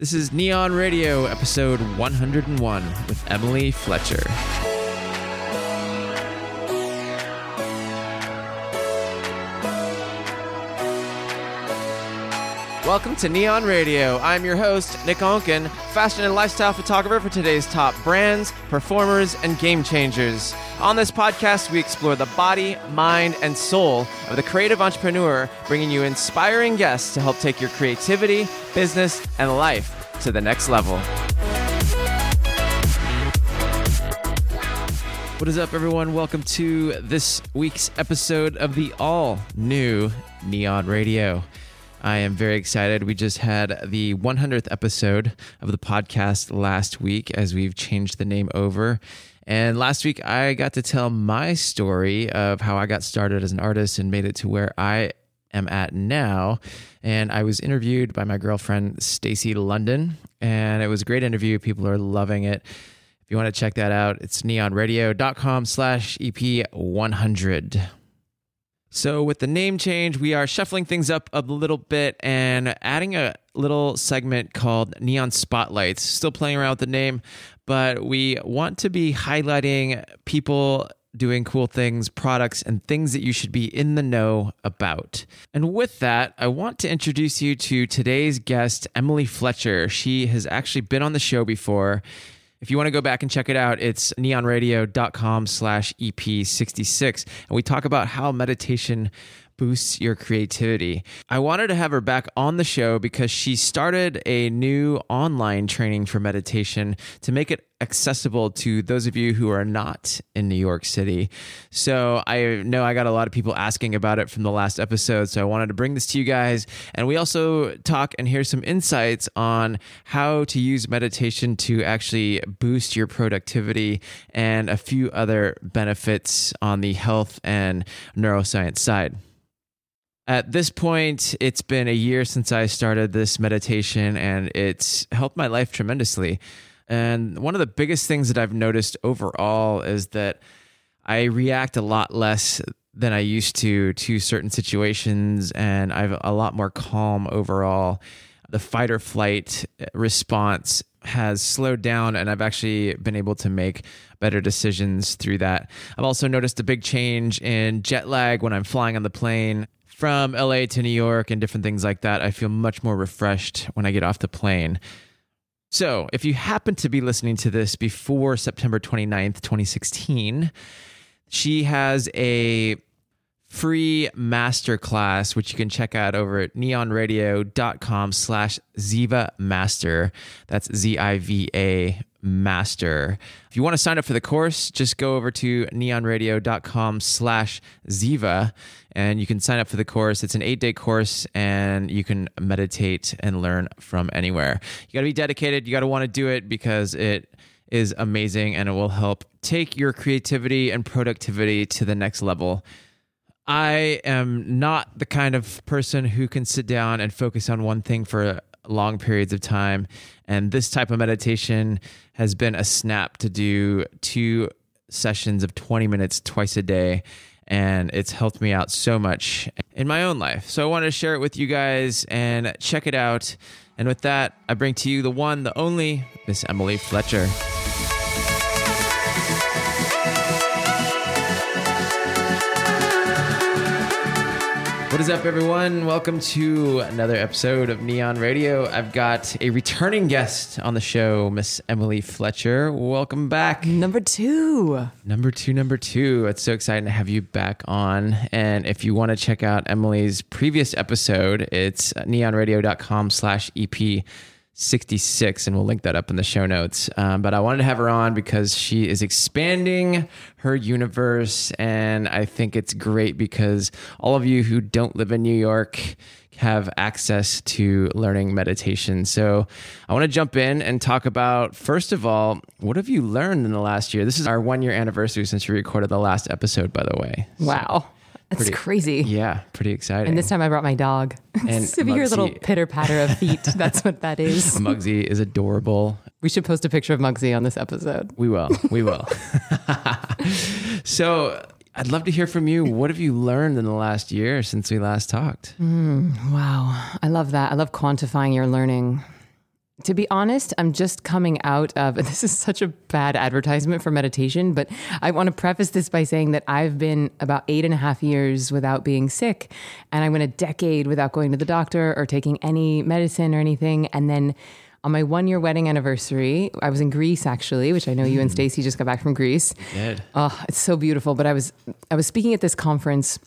This is Nion Radio, episode 101 with Emily Fletcher. Welcome to Nion Radio. I'm your host, Nick Onken, fashion and lifestyle photographer for today's top brands, performers, and game changers. On this podcast, we explore the body, mind, and soul of the creative entrepreneur, bringing you inspiring guests to help take your creativity, business, and life to the next level. What is up, everyone? Welcome to this week's episode of the all new Nion Radio. I am very excited. We just had the 100th episode of the podcast last week as we've changed the name over. And last week, I got to tell my story of how I got started as an artist and made it to where I am at now. And I was interviewed by my girlfriend, Stacy London. And it was a great interview. People are loving it. If you want to check that out, it's nionradio.com slash EP100. So, with the name change, we are shuffling things up a little bit and adding a little segment called Neon Spotlights. Still playing around with the name, but we want to be highlighting people doing cool things, products, and things that you should be in the know about. And with that, I want to introduce you to today's guest, Emily Fletcher. She has actually been on the show before. If you want to go back and check it out, it's nionradio.com slash EP66. And we talk about how meditation boosts your creativity. I wanted to have her back on the show because she started a new online training for meditation to make it accessible to those of you who are not in New York City. So I know I got a lot of people asking about it from the last episode. So I wanted to bring this to you guys. And we also talk and hear some insights on how to use meditation to actually boost your productivity and a few other benefits on the health and neuroscience side. At this point, it's been a year since I started this meditation, and it's helped my life tremendously. And one of the biggest things that I've noticed overall is that I react a lot less than I used to to certain situations, and I've a lot more calm overall. The fight or flight response has slowed down, and I've actually been able to make better decisions through that. I've also noticed a big change in jet lag when I'm flying on the plane from LA to New York and different things like that, I feel much more refreshed when I get off the plane. So, if you happen to be listening to this before September 29th, 2016, she has a free masterclass, which you can check out over at nionradio.com slash Ziva Master. That's Z-I-V-A master. If you want to sign up for the course, just go over to nionradio.com slash Ziva and you can sign up for the course. It's an eight day course and you can meditate and learn from anywhere. You got to be dedicated. You got to want to do it because it is amazing and it will help take your creativity and productivity to the next level. I am not the kind of person who can sit down and focus on one thing for long periods of time. And this type of meditation has been a snap to do two sessions of 20 minutes twice a day. And it's helped me out so much in my own life. So I wanted to share it with you guys and check it out. And with that, I bring to you the one, the only, Miss Emily Fletcher. What is up, everyone? Welcome to another episode of Nion Radio. I've got a returning guest on the show, Miss Emily Fletcher. Welcome back. Number two. Number two, number two. It's so exciting to have you back on. And if you want to check out Emily's previous episode, it's nionradio.com slash EP 66, and we'll link that up in the show notes. Um, but I wanted to have her on because she is expanding her universe, and I think it's great because all of you who don't live in New York have access to learning meditation. So I want to jump in and talk about, first of all, what have you learned in the last year? This is our one year anniversary since we recorded the last episode, by the way. Wow. That's Pretty- crazy. Yeah, pretty exciting. And this time I brought my dog. And so if you hear a little pitter patter of feet, that's what that is. Muggsy is adorable. We should post a picture of Muggsy on this episode. We will. We will. so I'd love to hear from you. What have you learned in the last year since we last talked? Hmm, wow. I love that. I love quantifying your learning. To be honest, I'm just coming out of, and this is such a bad advertisement for meditation, but I want to preface this by saying that I've been about eight and a half years without being sick. And I went a decade without going to the doctor or taking any medicine or anything. And then on my one year wedding anniversary, I was in Greece actually, which I know you and hmm. Stacy just got back from Greece. Did. Oh, ah, it's so beautiful. But I was I was speaking at this conference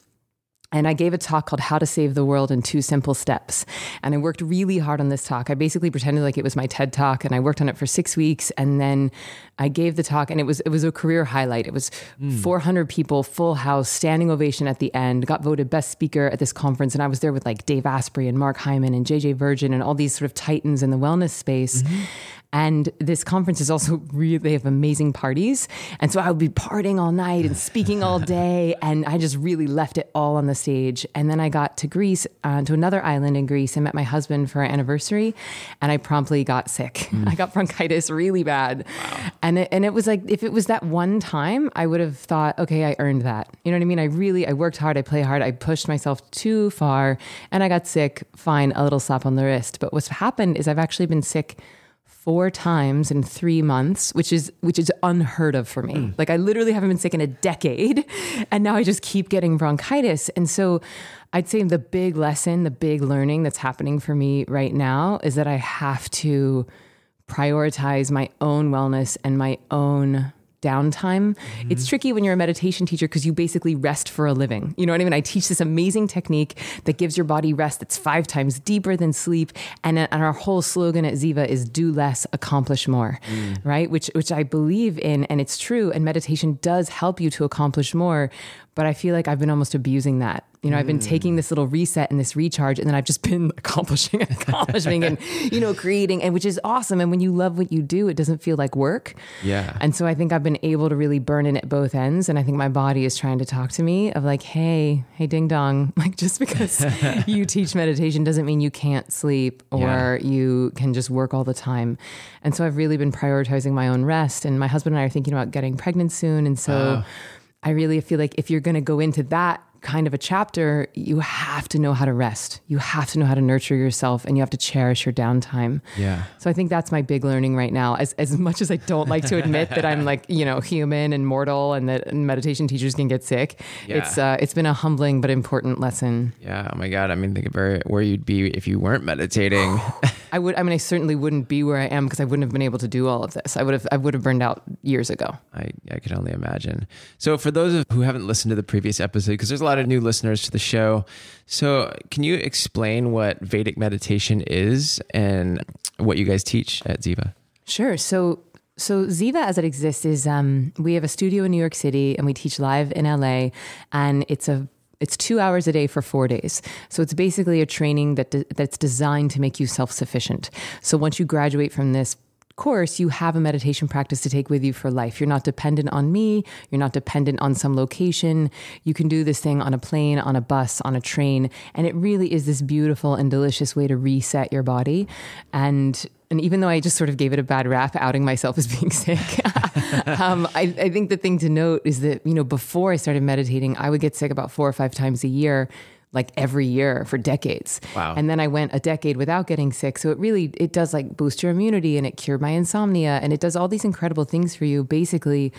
and I gave a talk called How to Save the World in Two Simple Steps. And I worked really hard on this talk. I basically pretended like it was my TED talk and I worked on it for 6 weeks and then I gave the talk and it was it was a career highlight. It was hmm. 400 people, full house, standing ovation at the end. Got voted best speaker at this conference and I was there with like Dave Asprey and Mark Hyman and JJ Virgin and all these sort of titans in the wellness space. Mm-hmm. And this conference is also really, they have amazing parties. And so I would be partying all night and speaking all day. And I just really left it all on the stage. And then I got to Greece, uh, to another island in Greece, and met my husband for our anniversary. And I promptly got sick. I got bronchitis really bad. And, it, and it was like, if it was that one time, I would have thought, okay, I earned that. You know what I mean? I really, I worked hard, I play hard, I pushed myself too far, and I got sick. Fine, a little slap on the wrist. But what's happened is I've actually been sick four times in three months, which is which is unheard of for me. Hmm. Like I literally haven't been sick in a decade, and now I just keep getting bronchitis. And so, I'd say the big lesson, the big learning that's happening for me right now is that I have to prioritize my own wellness and my own downtime. It's mm-hmm. tricky when you're a meditation teacher because you basically rest for a living. You know what I mean? I teach this amazing technique that gives your body rest that's five times deeper than sleep. And, uh, and our whole slogan at Ziva is do less, accomplish more, mm. right? Which, which I believe in and it's true. And meditation does help you to accomplish more. But I feel like I've been almost abusing that. You know, I've been mm. taking this little reset and this recharge, and then I've just been accomplishing and accomplishing and, you know, creating, and which is awesome. And when you love what you do, it doesn't feel like work. Yeah. And so I think I've been able to really burn in at both ends. And I think my body is trying to talk to me of like, hey, hey, ding dong. Like, just because you teach meditation doesn't mean you can't sleep or Yeah. you can just work all the time. And so I've really been prioritizing my own rest. And my husband and I are thinking about getting pregnant soon. And so oh. I really feel like if you're going to go into that kind of a chapter, you have to know how to rest. You have to know how to nurture yourself and you have to cherish your downtime. Yeah. So I think that's my big learning right now. As as much as I don't like to admit that I'm like you know human and mortal, and that meditation teachers can get sick, Yeah. it's uh, it's been a humbling but important lesson. Yeah. Oh my God. I mean, think of where, where you'd be if you weren't meditating. I would. I mean, I certainly wouldn't be where I am because I wouldn't have been able to do all of this. I would have. I would have burned out years ago. I, I can only imagine. So, for those of- who haven't listened to the previous episode, because there's a lot of new listeners to the show, so can you explain what Vedic meditation is and what you guys teach at Ziva? Sure. So so Ziva as it exists is um, we have a studio in New York City and we teach live in LA and it's a it's two hours a day for four days. So it's basically a training that de- that's designed to make you self sufficient. So once you graduate from this course, you have a meditation practice to take with you for life. You're not dependent on me. You're not dependent on some location. You can do this thing on a plane, on a bus, on a train. And it really is this beautiful and delicious way to reset your body. And and even though I just sort of gave it a bad rap, outing myself as being sick, um, I, I think the thing to note is that, you know, before I started meditating, I would get sick about four or five times a year like every year for decades. Wow. And then I went a decade without getting sick. So it really it does like boost your immunity and it cured my insomnia and it does all these incredible things for you basically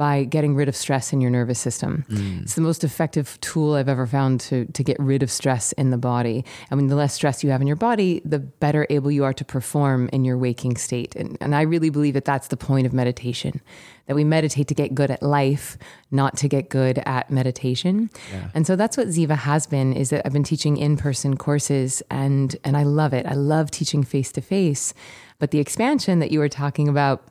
by getting rid of stress in your nervous system. Mm. It's the most effective tool I've ever found to to get rid of stress in the body. I mean the less stress you have in your body, the better able you are to perform in your waking state. And and I really believe that that's the point of meditation. That we meditate to get good at life, not to get good at meditation. And so that's what Ziva has been is that I've been teaching in-person courses and and I love it. I love teaching face to face. But the expansion that you were talking about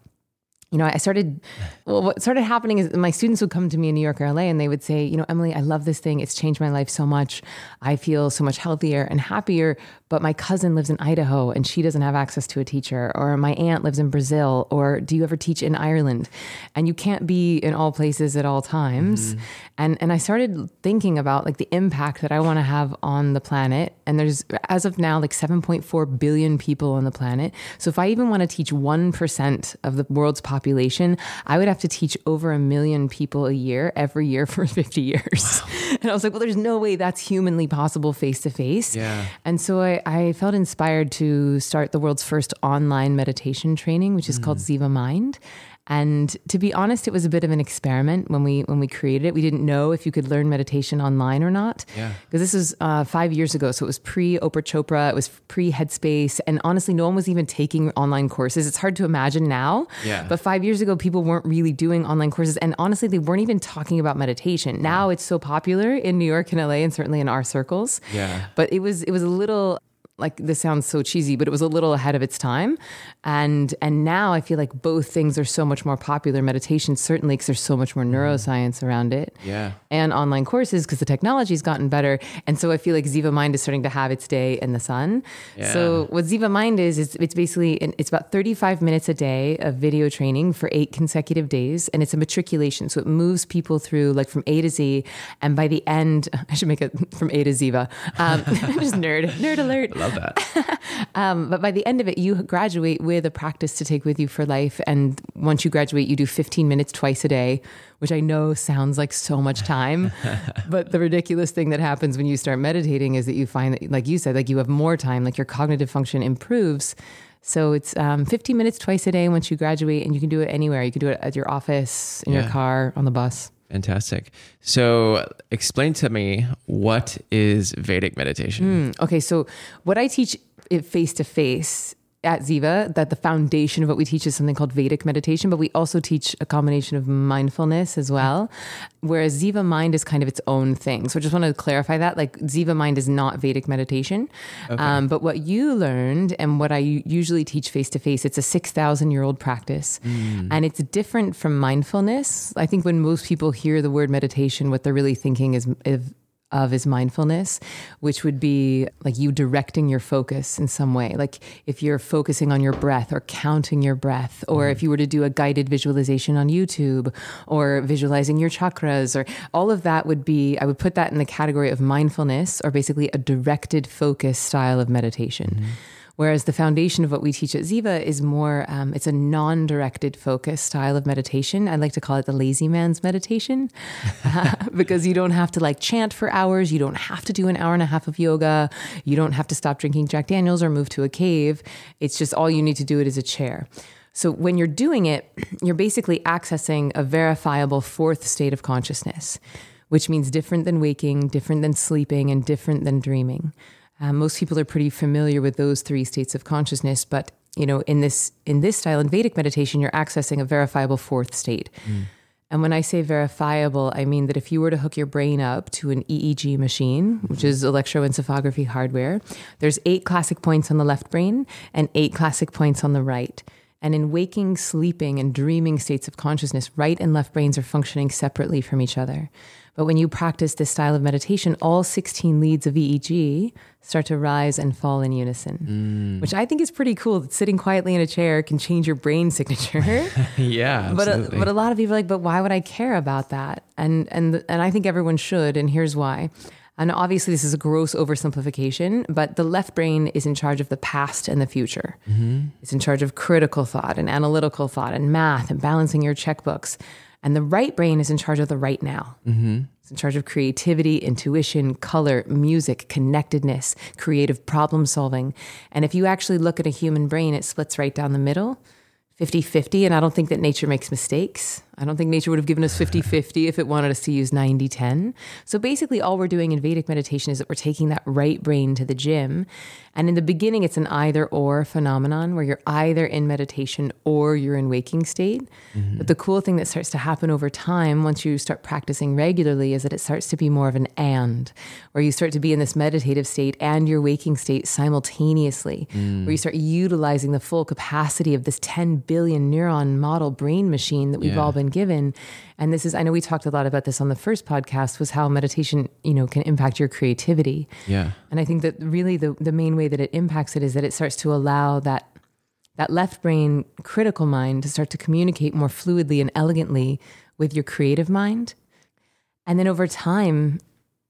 you know, I started, well, what started happening is my students would come to me in New York or LA and they would say, you know, Emily, I love this thing. It's changed my life so much. I feel so much healthier and happier. But my cousin lives in Idaho and she doesn't have access to a teacher. Or my aunt lives in Brazil. Or do you ever teach in Ireland? And you can't be in all places at all times. Mm-hmm. And, and I started thinking about like the impact that I want to have on the planet. And there's, as of now, like 7.4 billion people on the planet. So if I even want to teach 1% of the world's population, I would have to teach over a million people a year every year for 50 years. and I was like, well, there's no way that's humanly possible face to face. And so I, I felt inspired to start the world's first online meditation training, which is called mm. Ziva Mind. And to be honest, it was a bit of an experiment when we when we created it. We didn't know if you could learn meditation online or not. Yeah. Because this was uh, five years ago, so it was pre Oprah Chopra, it was pre Headspace, and honestly, no one was even taking online courses. It's hard to imagine now. Yeah. But five years ago, people weren't really doing online courses, and honestly, they weren't even talking about meditation. Now it's so popular in New York and LA, and certainly in our circles. Yeah. But it was it was a little like this sounds so cheesy, but it was a little ahead of its time. And and now I feel like both things are so much more popular. Meditation certainly because there's so much more neuroscience around it. Yeah. And online courses because the technology's gotten better. And so I feel like Ziva Mind is starting to have its day in the sun. Yeah. So what Ziva Mind is, is it's basically it's about 35 minutes a day of video training for eight consecutive days, and it's a matriculation. So it moves people through like from A to Z, and by the end, I should make it from A to Ziva. Um, just nerd, nerd alert. Love that. Um, but by the end of it, you graduate with a practice to take with you for life. And once you graduate, you do 15 minutes twice a day, which I know sounds like so much time. but the ridiculous thing that happens when you start meditating is that you find that, like you said, like you have more time, like your cognitive function improves. So it's um, 15 minutes twice a day once you graduate, and you can do it anywhere. You can do it at your office, in Yeah. your car, on the bus. Fantastic. So, explain to me what is Vedic meditation? Mm, okay, so what I teach face to face at Ziva, that the foundation of what we teach is something called Vedic meditation, but we also teach a combination of mindfulness as well. Whereas Ziva Mind is kind of its own thing. So I just want to clarify that. Like Ziva Mind is not Vedic meditation. Um, but what you learned and what I usually teach face to face, it's a 6,000 year old practice. And it's different from mindfulness. I think when most people hear the word meditation, what they're really thinking is, is of is mindfulness, which would be like you directing your focus in some way. Like if you're focusing on your breath or counting your breath, or if mm-hmm. you were to do a guided visualization on YouTube or visualizing your chakras, or all of that would be, I would put that in the category of mindfulness or basically a directed focus style of meditation. Mm-hmm. Whereas the foundation of what we teach at Ziva is more, um, it's a non directed focus style of meditation. I like to call it the lazy man's meditation uh, because you don't have to like chant for hours. You don't have to do an hour and a half of yoga. You don't have to stop drinking Jack Daniels or move to a cave. It's just all you need to do it is a chair. So when you're doing it, you're basically accessing a verifiable fourth state of consciousness, which means different than waking, different than sleeping, and different than dreaming. Uh, most people are pretty familiar with those three states of consciousness, but you know, in this in this style in Vedic meditation, you're accessing a verifiable fourth state. And when I say verifiable, I mean that if you were to hook your brain up to an EEG machine, which is electroencephalography hardware, there's eight classic points on the left brain and eight classic points on the right. And in waking, sleeping, and dreaming states of consciousness, right and left brains are functioning separately from each other. But when you practice this style of meditation, all 16 leads of EEG start to rise and fall in unison, mm. which I think is pretty cool. That sitting quietly in a chair can change your brain signature. yeah, but a, absolutely. but a lot of people are like, but why would I care about that? And and and I think everyone should, and here's why. And obviously, this is a gross oversimplification, but the left brain is in charge of the past and the future. Mm-hmm. It's in charge of critical thought and analytical thought and math and balancing your checkbooks. And the right brain is in charge of the right now. Mm-hmm. It's in charge of creativity, intuition, color, music, connectedness, creative problem solving. And if you actually look at a human brain, it splits right down the middle. 50 50. And I don't think that nature makes mistakes. I don't think nature would have given us 50 50 if it wanted us to use 90 10. So basically, all we're doing in Vedic meditation is that we're taking that right brain to the gym. And in the beginning, it's an either or phenomenon where you're either in meditation or you're in waking state. Mm-hmm. But the cool thing that starts to happen over time, once you start practicing regularly, is that it starts to be more of an and, where you start to be in this meditative state and your waking state simultaneously, mm. where you start utilizing the full capacity of this 10 billion neuron model brain machine that we've Yeah. all been given. And this is, I know we talked a lot about this on the first podcast, was how meditation, you know, can impact your creativity. yeah. And I think that really the, the main way that it impacts it is that it starts to allow that that left brain critical mind to start to communicate more fluidly and elegantly with your creative mind. And then over time,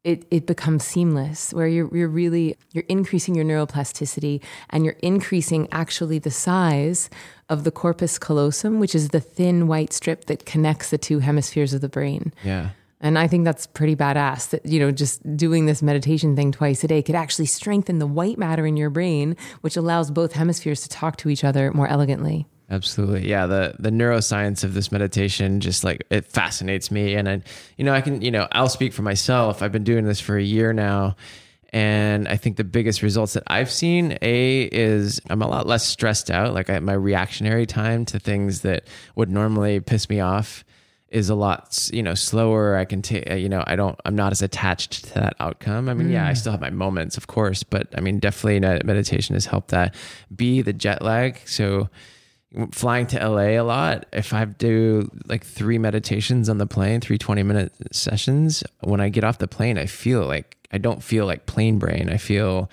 it, it becomes seamless where you're, you're really you're increasing your neuroplasticity and you're increasing actually the size of the corpus callosum which is the thin white strip that connects the two hemispheres of the brain Yeah. And I think that's pretty badass that, you know, just doing this meditation thing twice a day could actually strengthen the white matter in your brain, which allows both hemispheres to talk to each other more elegantly. Absolutely. Yeah. The the neuroscience of this meditation just like it fascinates me. And I you know, I can, you know, I'll speak for myself. I've been doing this for a year now. And I think the biggest results that I've seen, A, is I'm a lot less stressed out. Like I, my reactionary time to things that would normally piss me off is a lot, you know, slower. I can take, you know, I don't, I'm not as attached to that outcome. I mean, mm. yeah, I still have my moments, of course, but I mean, definitely meditation has helped that. B, the jet lag. So, flying to LA a lot, if I do like three meditations on the plane, three 20 minute sessions, when I get off the plane, I feel like I don't feel like plane brain. I feel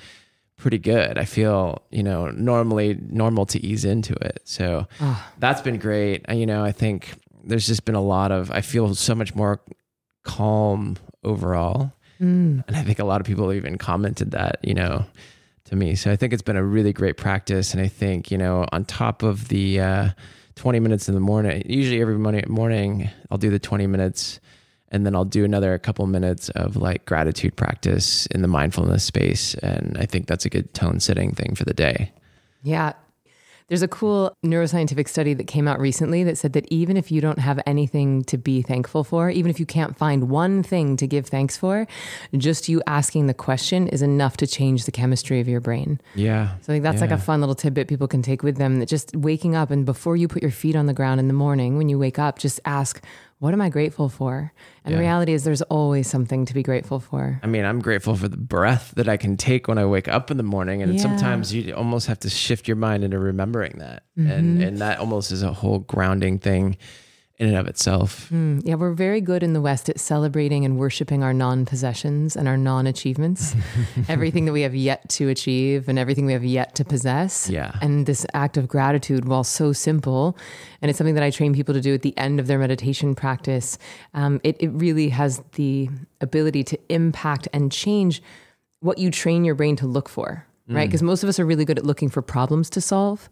pretty good. I feel, you know, normally normal to ease into it. So oh. that's been great. You know, I think there's just been a lot of, I feel so much more calm overall. Mm. And I think a lot of people even commented that, you know, to me. So I think it's been a really great practice. And I think, you know, on top of the uh, 20 minutes in the morning, usually every morning, I'll do the 20 minutes and then I'll do another couple minutes of like gratitude practice in the mindfulness space. And I think that's a good tone setting thing for the day. Yeah. There's a cool neuroscientific study that came out recently that said that even if you don't have anything to be thankful for, even if you can't find one thing to give thanks for, just you asking the question is enough to change the chemistry of your brain. Yeah. So I think that's yeah. like a fun little tidbit people can take with them that just waking up and before you put your feet on the ground in the morning, when you wake up, just ask, what am I grateful for? And yeah. the reality is, there's always something to be grateful for. I mean, I'm grateful for the breath that I can take when I wake up in the morning. And yeah. sometimes you almost have to shift your mind into remembering that. Mm-hmm. And, and that almost is a whole grounding thing in and of itself. Mm, yeah, we're very good in the West at celebrating and worshiping our non possessions and our non achievements, everything that we have yet to achieve and everything we have yet to possess. Yeah. And this act of gratitude, while so simple, and it's something that I train people to do at the end of their meditation practice, um, it, it really has the ability to impact and change what you train your brain to look for, right? Because mm. most of us are really good at looking for problems to solve.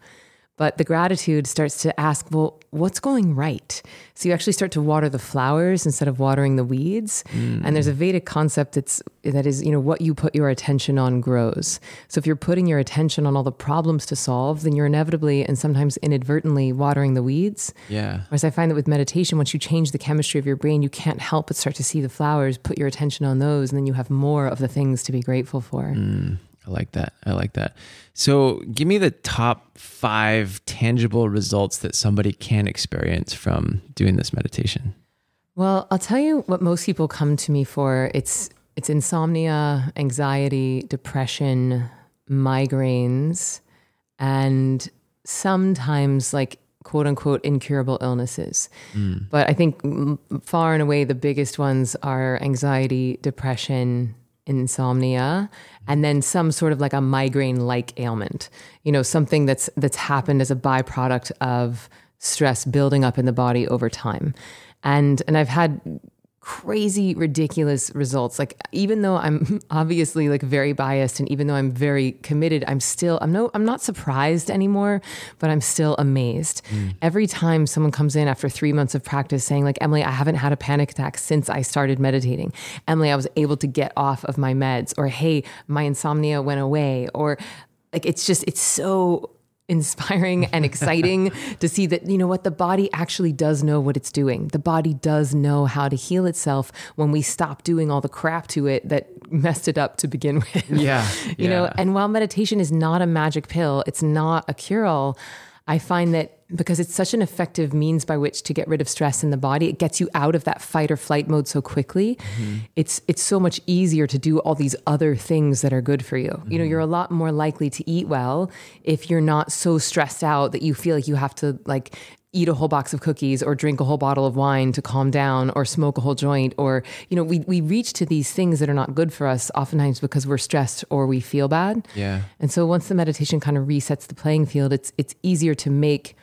But the gratitude starts to ask, well, what's going right? So you actually start to water the flowers instead of watering the weeds. Mm. And there's a Vedic concept that's that is, you know, what you put your attention on grows. So if you're putting your attention on all the problems to solve, then you're inevitably and sometimes inadvertently watering the weeds. Yeah. Whereas I find that with meditation, once you change the chemistry of your brain, you can't help but start to see the flowers, put your attention on those, and then you have more of the things to be grateful for. Mm. I like that. I like that. So, give me the top five tangible results that somebody can experience from doing this meditation. Well, I'll tell you what most people come to me for. It's it's insomnia, anxiety, depression, migraines, and sometimes like quote unquote incurable illnesses. Mm. But I think far and away the biggest ones are anxiety, depression, insomnia and then some sort of like a migraine like ailment you know something that's that's happened as a byproduct of stress building up in the body over time. And and i've had crazy ridiculous results. Like even though i'm obviously like very biased and even though i'm very committed i'm still i'm no i'm not surprised anymore but i'm still amazed. Mm. every time someone comes in after 3 months of practice saying like Emily I haven't had a panic attack since I started meditating. Emily I was able to get off of my meds or hey my insomnia went away or like it's just it's so inspiring and exciting to see that you know what the body actually does know what it's doing the body does know how to heal itself when we stop doing all the crap to it that messed it up to begin with yeah you yeah. know and while meditation is not a magic pill it's not a cure all I find that because it's such an effective means by which to get rid of stress in the body, it gets you out of that fight or flight mode so quickly. Mm-hmm. It's it's so much easier to do all these other things that are good for you. Mm-hmm. You know, you're a lot more likely to eat well if you're not so stressed out that you feel like you have to like eat a whole box of cookies or drink a whole bottle of wine to calm down or smoke a whole joint or you know we we reach to these things that are not good for us oftentimes because we're stressed or we feel bad. Yeah. And so once the meditation kind of resets the playing field it's it's easier to make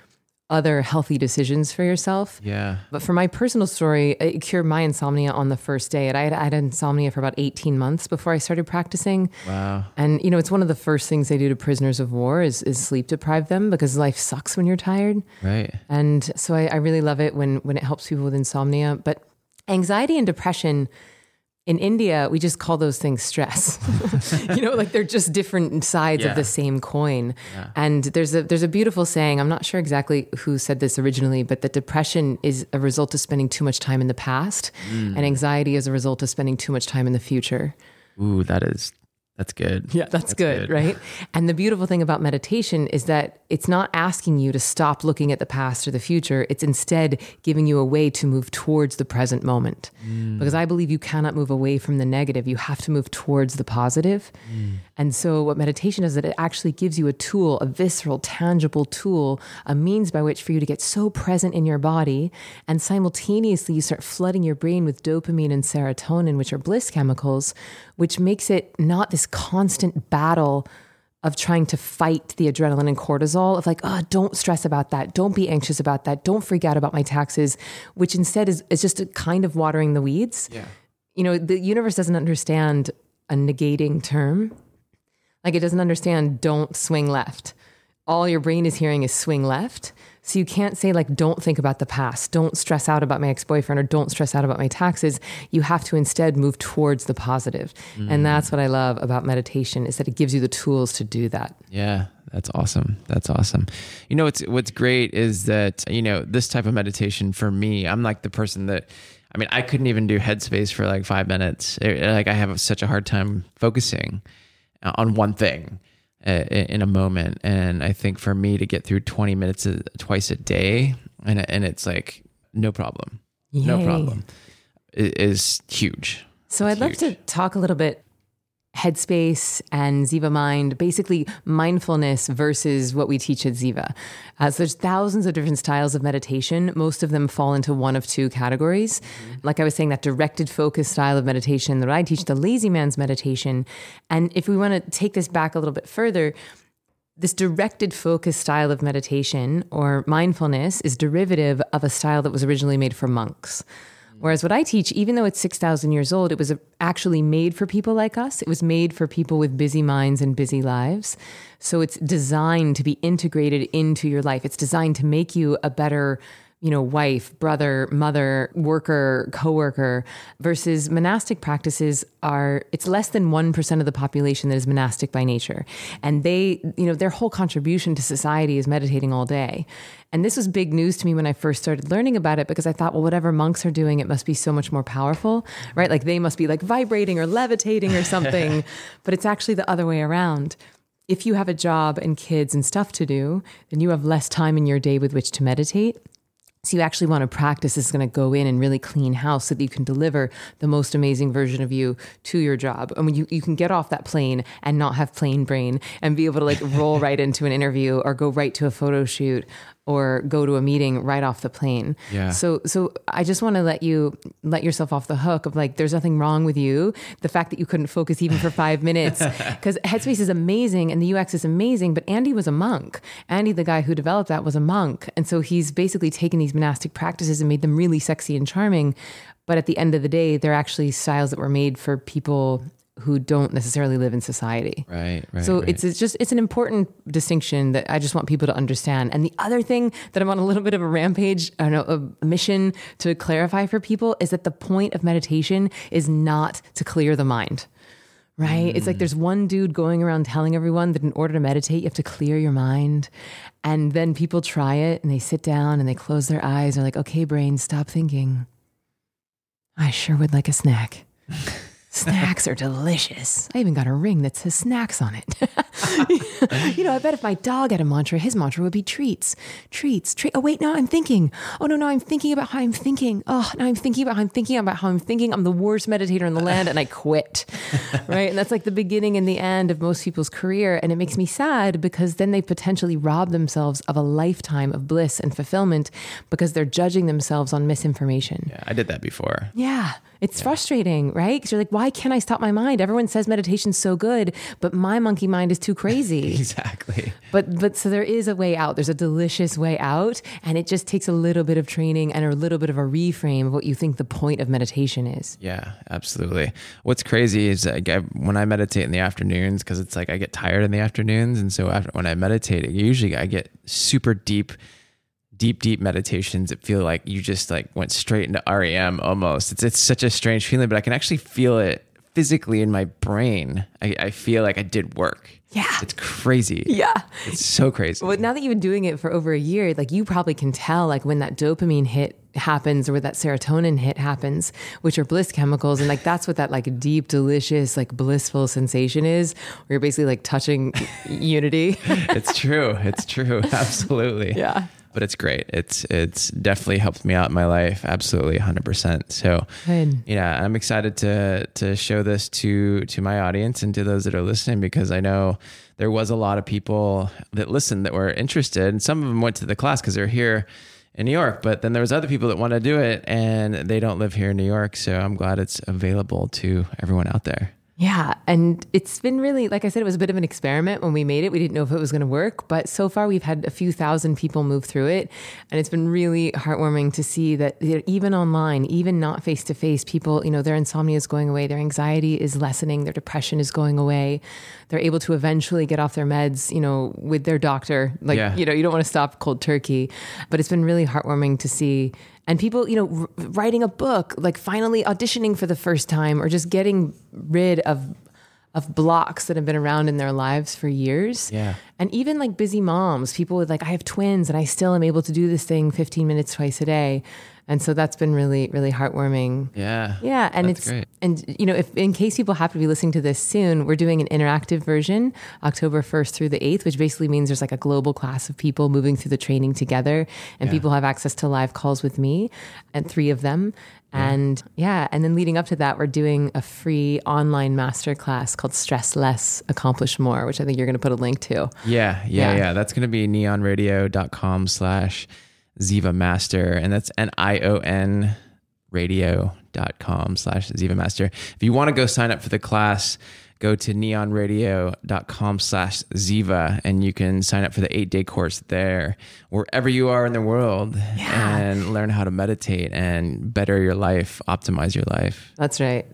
other healthy decisions for yourself. Yeah. But for my personal story, it cured my insomnia on the first day. And I had, I had insomnia for about 18 months before I started practicing. Wow. And, you know, it's one of the first things they do to prisoners of war is, is sleep deprive them because life sucks when you're tired. Right. And so I, I really love it when, when it helps people with insomnia. But Anxiety and depression in India, we just call those things stress. you know, like they're just different sides Yeah. of the same coin. And there's a there's a beautiful saying. I'm not sure exactly who said this originally, but that depression is a result of spending too much time in the past, Mm. and anxiety is a result of spending too much time in the future. Ooh, that is that's good. Yeah, that's, good, right? And the beautiful thing about meditation is that it's not asking you to stop looking at the past or the future. It's instead giving you a way to move towards the present moment. Mm. Because I believe you cannot move away from the negative. You have to move towards the positive. Mm. And so, what meditation is that it actually gives you a tool, a visceral, tangible tool, a means by which for you to get so present in your body. And simultaneously, you start flooding your brain with dopamine and serotonin, which are bliss chemicals, which makes it not this constant battle of trying to fight the adrenaline and cortisol of like, oh, don't stress about that. Don't be anxious about that. Don't freak out about my taxes, which instead is, is just a kind of watering the weeds. Yeah. You know, the universe doesn't understand a negating term. Like it doesn't understand don't swing left. All your brain is hearing is swing left. So you can't say like don't think about the past, don't stress out about my ex-boyfriend or don't stress out about my taxes. You have to instead move towards the positive. And that's what I love about meditation is that it gives you the tools to do that. Yeah, that's awesome. That's awesome. You know what's what's great is that you know this type of meditation for me, I'm like the person that I mean, I couldn't even do headspace for like 5 minutes. It- like I have such a hard time focusing uh, on one thing in a moment and I think for me to get through 20 minutes twice a day and and it's like no problem. No problem. Is huge. So I'd love to talk a little bit Headspace and Ziva Mind, basically mindfulness versus what we teach at Ziva. Uh, so there's thousands of different styles of meditation. Most of them fall into one of two categories. Like I was saying, that directed focus style of meditation that I teach, the lazy man's meditation. And if we want to take this back a little bit further, this directed focus style of meditation or mindfulness is derivative of a style that was originally made for monks. Whereas what I teach, even though it's 6,000 years old, it was actually made for people like us. It was made for people with busy minds and busy lives. So it's designed to be integrated into your life. It's designed to make you a better you know, wife, brother, mother, worker, coworker versus monastic practices are it's less than 1% of the population that is monastic by nature. And they, you know, their whole contribution to society is meditating all day. And this was big news to me when I first started learning about it because I thought, well, whatever monks are doing, it must be so much more powerful, right? Like they must be like vibrating or levitating or something. but it's actually the other way around if you have a job and kids and stuff to do, then you have less time in your day with which to meditate. So you actually want to practice is going to go in and really clean house so that you can deliver the most amazing version of you to your job. And when you, you can get off that plane and not have plane brain and be able to like roll right into an interview or go right to a photo shoot or go to a meeting right off the plane. Yeah. So so I just want to let you let yourself off the hook of like there's nothing wrong with you. The fact that you couldn't focus even for 5 minutes cuz Headspace is amazing and the UX is amazing, but Andy was a monk. Andy the guy who developed that was a monk. And so he's basically taken these monastic practices and made them really sexy and charming, but at the end of the day they're actually styles that were made for people who don't necessarily live in society. Right, right. So right. it's it's just it's an important distinction that I just want people to understand. And the other thing that I'm on a little bit of a rampage, I don't know, a mission to clarify for people is that the point of meditation is not to clear the mind. Right? It's like mm. there's one dude going around telling everyone that in order to meditate, you have to clear your mind. And then people try it and they sit down and they close their eyes. They're like, okay, brain, stop thinking. I sure would like a snack. Snacks are delicious. I even got a ring that says snacks on it. you know, I bet if my dog had a mantra, his mantra would be treats, treats, treat. Oh, wait, no, I'm thinking. Oh, no, no, I'm thinking about how I'm thinking. Oh, now I'm thinking about how I'm thinking about how I'm thinking. I'm the worst meditator in the land and I quit. right. And that's like the beginning and the end of most people's career. And it makes me sad because then they potentially rob themselves of a lifetime of bliss and fulfillment because they're judging themselves on misinformation. yeah, I did that before. Yeah. It's frustrating, right? Because you're like, why can't I stop my mind? Everyone says meditation's so good, but my monkey mind is too crazy. Exactly. but but so there is a way out. There's a delicious way out, and it just takes a little bit of training and a little bit of a reframe of what you think the point of meditation is. Yeah, absolutely. What's crazy is like I, when I meditate in the afternoons because it's like I get tired in the afternoons, and so after when I meditate, usually I get super deep, deep, deep meditations that feel like you just like went straight into REM almost. It's it's such a strange feeling, but I can actually feel it physically in my brain. I, I feel like I did work. Yeah. It's crazy. Yeah. It's so crazy. Well, now that you've been doing it for over a year, like you probably can tell like when that dopamine hit happens or where that serotonin hit happens, which are bliss chemicals. And like that's what that like deep, delicious, like blissful sensation is, where you're basically like touching unity. it's true. It's true. Absolutely. Yeah. But it's great. It's it's definitely helped me out in my life. Absolutely, hundred percent. So, Good. yeah, I'm excited to to show this to to my audience and to those that are listening because I know there was a lot of people that listened that were interested, and some of them went to the class because they're here in New York. But then there was other people that want to do it and they don't live here in New York. So I'm glad it's available to everyone out there. Yeah. And it's been really, like I said, it was a bit of an experiment when we made it. We didn't know if it was going to work, but so far we've had a few thousand people move through it. And it's been really heartwarming to see that even online, even not face to face, people, you know, their insomnia is going away, their anxiety is lessening, their depression is going away. They're able to eventually get off their meds, you know, with their doctor. Like, Yeah. you know, you don't want to stop cold turkey, but it's been really heartwarming to see. And people, you know, r- writing a book, like finally auditioning for the first time, or just getting rid of of blocks that have been around in their lives for years. Yeah. And even like busy moms, people with like, I have twins and I still am able to do this thing 15 minutes twice a day. And so that's been really, really heartwarming. Yeah. Yeah, and it's great. and you know, if in case people happen to be listening to this soon, we're doing an interactive version, October first through the eighth, which basically means there's like a global class of people moving through the training together, and Yeah. people have access to live calls with me, and three of them. And yeah, and then leading up to that, we're doing a free online masterclass called Stress Less, Accomplish More, which I think you're going to put a link to. Yeah, yeah, Yeah. yeah. That's going to be nionradio.com slash Ziva Master. And that's N I O N radio.com slash Ziva Master. If you want to go sign up for the class, go to nionradio.com slash Ziva and you can sign up for the eight day course there, wherever you are in the world, Yeah. and learn how to meditate and better your life, optimize your life. That's right.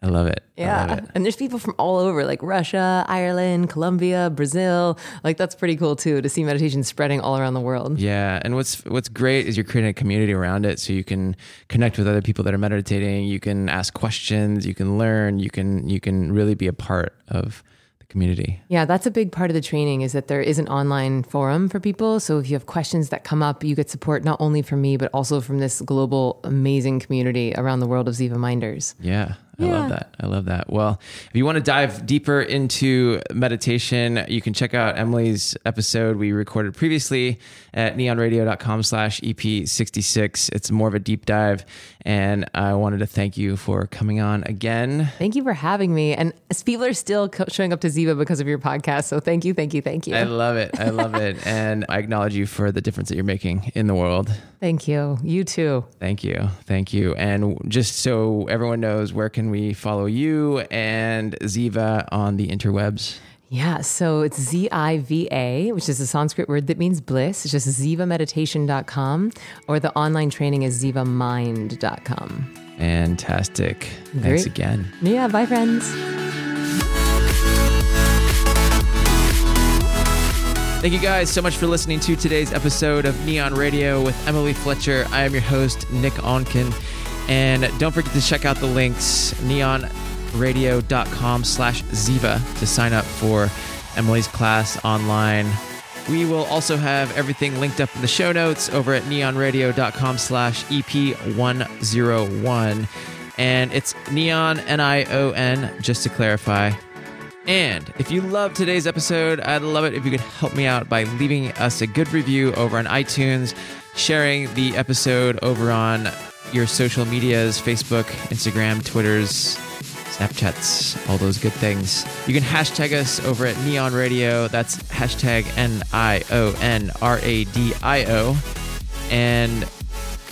I love it. I love Yeah. it. And there's people from all over, like Russia, Ireland, Colombia, Brazil. Like that's pretty cool too to see meditation spreading all around the world. Yeah, and what's what's great is you're creating a community around it, so you can connect with other people that are meditating. You can ask questions, you can learn, you can you can really be a part of the community. Yeah, that's a big part of the training is that there is an online forum for people. So if you have questions that come up, you get support not only from me, but also from this global amazing community around the world of Ziva Minders. Yeah, I Yeah. love that. I love that. Well, if you want to dive deeper into meditation, you can check out Emily's episode we recorded previously at nionradio.com slash EP66. It's more of a deep dive. And I wanted to thank you for coming on again. Thank you for having me. And people are still co- showing up to Ziva because of your podcast. So thank you, thank you, thank you. I love it. I love it. And I acknowledge you for the difference that you're making in the world. thank you. You too. Thank you. Thank you. And just so everyone knows, where can we follow you and Ziva on the interwebs? Yeah, so it's Z I V A, which is a Sanskrit word that means bliss. It's just zivameditation.com, or the online training is zivamind.com. Fantastic. Very- Thanks again. Yeah, bye, friends. Thank you guys so much for listening to today's episode of Nion Radio with Emily Fletcher. I am your host, Nick Onken. And don't forget to check out the links, nionradio.com slash Ziva to sign up for Emily's class online. We will also have everything linked up in the show notes over at nionradio.com slash E EP101. And it's neon, N-I-O-N, just to clarify. And if you love today's episode, I'd love it if you could help me out by leaving us a good review over on iTunes, sharing the episode over on your social medias Facebook, Instagram, Twitters, Snapchats, all those good things. You can hashtag us over at Nion Radio. That's hashtag N I O N R A D I O. And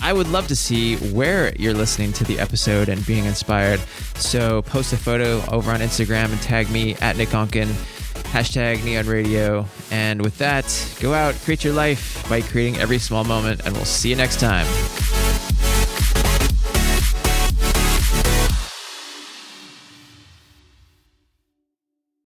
I would love to see where you're listening to the episode and being inspired. So post a photo over on Instagram and tag me at Nick Onken, hashtag Nion Radio. And with that, go out, create your life by creating every small moment, and we'll see you next time.